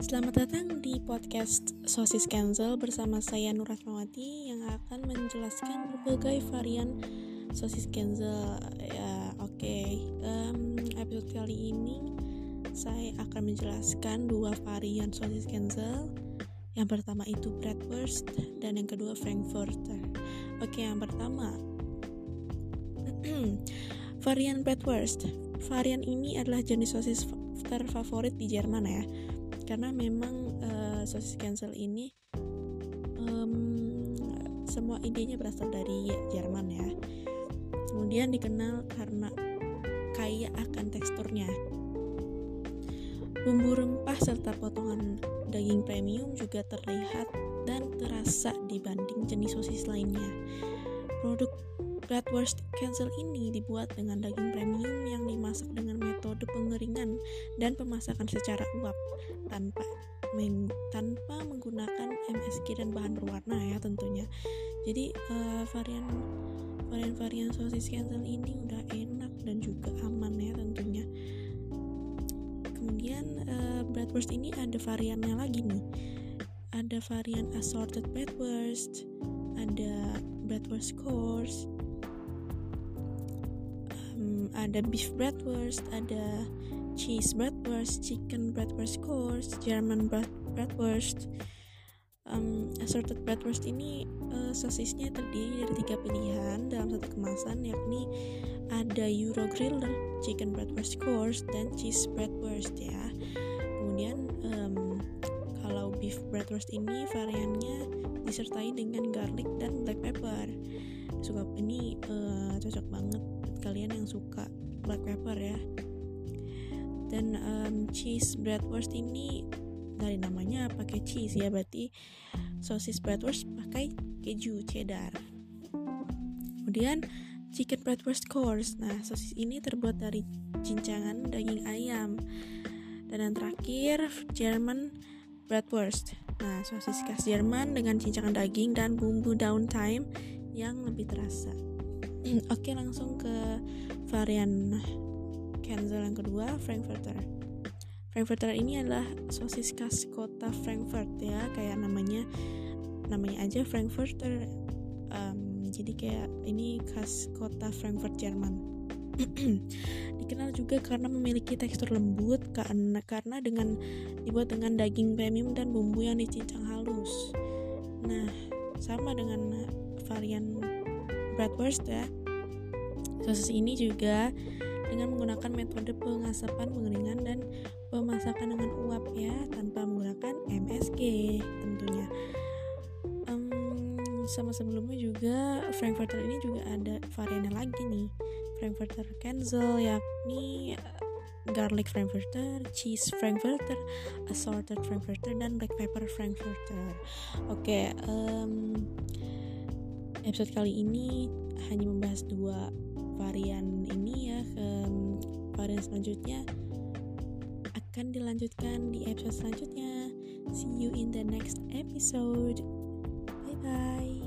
Selamat datang di podcast Sosis Cancel bersama saya Nur Rahmawati yang akan menjelaskan berbagai varian sosis cancel. Ya, oke. Okay. Um, episode kali ini saya akan menjelaskan dua varian sosis cancel. Yang pertama itu bratwurst dan yang kedua frankfurter. Oke, okay, yang pertama varian bratwurst. Varian ini adalah jenis sosis terfavorit di Jerman ya. Karena memang uh, sosis cancel ini um, semua idenya berasal dari Jerman ya. Kemudian dikenal karena kaya akan teksturnya. Bumbu rempah serta potongan daging premium juga terlihat dan terasa dibanding jenis sosis lainnya produk Bratwurst cancel ini dibuat dengan daging premium yang dimasak dengan metode pengeringan dan pemasakan secara uap tanpa meng tanpa menggunakan MSG dan bahan berwarna ya tentunya. Jadi uh, varian varian-varian sosis cancel ini udah enak dan juga aman ya tentunya. Kemudian uh, bratwurst ini ada variannya lagi nih. Ada varian assorted bratwurst, ada bratwurst course, ada beef bratwurst, ada cheese bratwurst, chicken bratwurst course, German brat bratwurst. Um, assorted bratwurst ini uh, sosisnya terdiri dari tiga pilihan dalam satu kemasan yakni ada Euro Griller, chicken bratwurst course, dan cheese bratwurst ya. Bratwurst ini variannya disertai dengan garlic dan black pepper. Suka ini uh, cocok banget kalian yang suka black pepper ya. Dan um, cheese bratwurst ini dari namanya pakai cheese ya berarti sosis bratwurst pakai keju cheddar. Kemudian chicken bratwurst course. Nah sosis ini terbuat dari cincangan daging ayam. Dan yang terakhir German bratwurst nah sosis khas Jerman dengan cincangan daging dan bumbu daun thyme yang lebih terasa Oke, langsung ke varian cancel yang kedua, Frankfurter. Frankfurter ini adalah sosis khas kota Frankfurt ya, kayak namanya namanya aja Frankfurter. Um, jadi kayak ini khas kota Frankfurt Jerman. Dikenal juga karena memiliki tekstur lembut karena karena dengan dibuat dengan daging premium dan bumbu yang dicincang halus. Nah, sama dengan varian bratwurst ya. Sosis ini juga dengan menggunakan metode pengasapan pengeringan dan pemasakan dengan uap ya tanpa menggunakan MSG tentunya. Um, sama sebelumnya juga Frankfurter ini juga ada variannya lagi nih. Frankfurter Kenzel yakni eh, garlic frankfurter, cheese frankfurter, assorted frankfurter dan black pepper frankfurter. Oke, okay, um, episode kali ini hanya membahas dua varian ini ya ke varian selanjutnya akan dilanjutkan di episode selanjutnya. See you in the next episode. Bye bye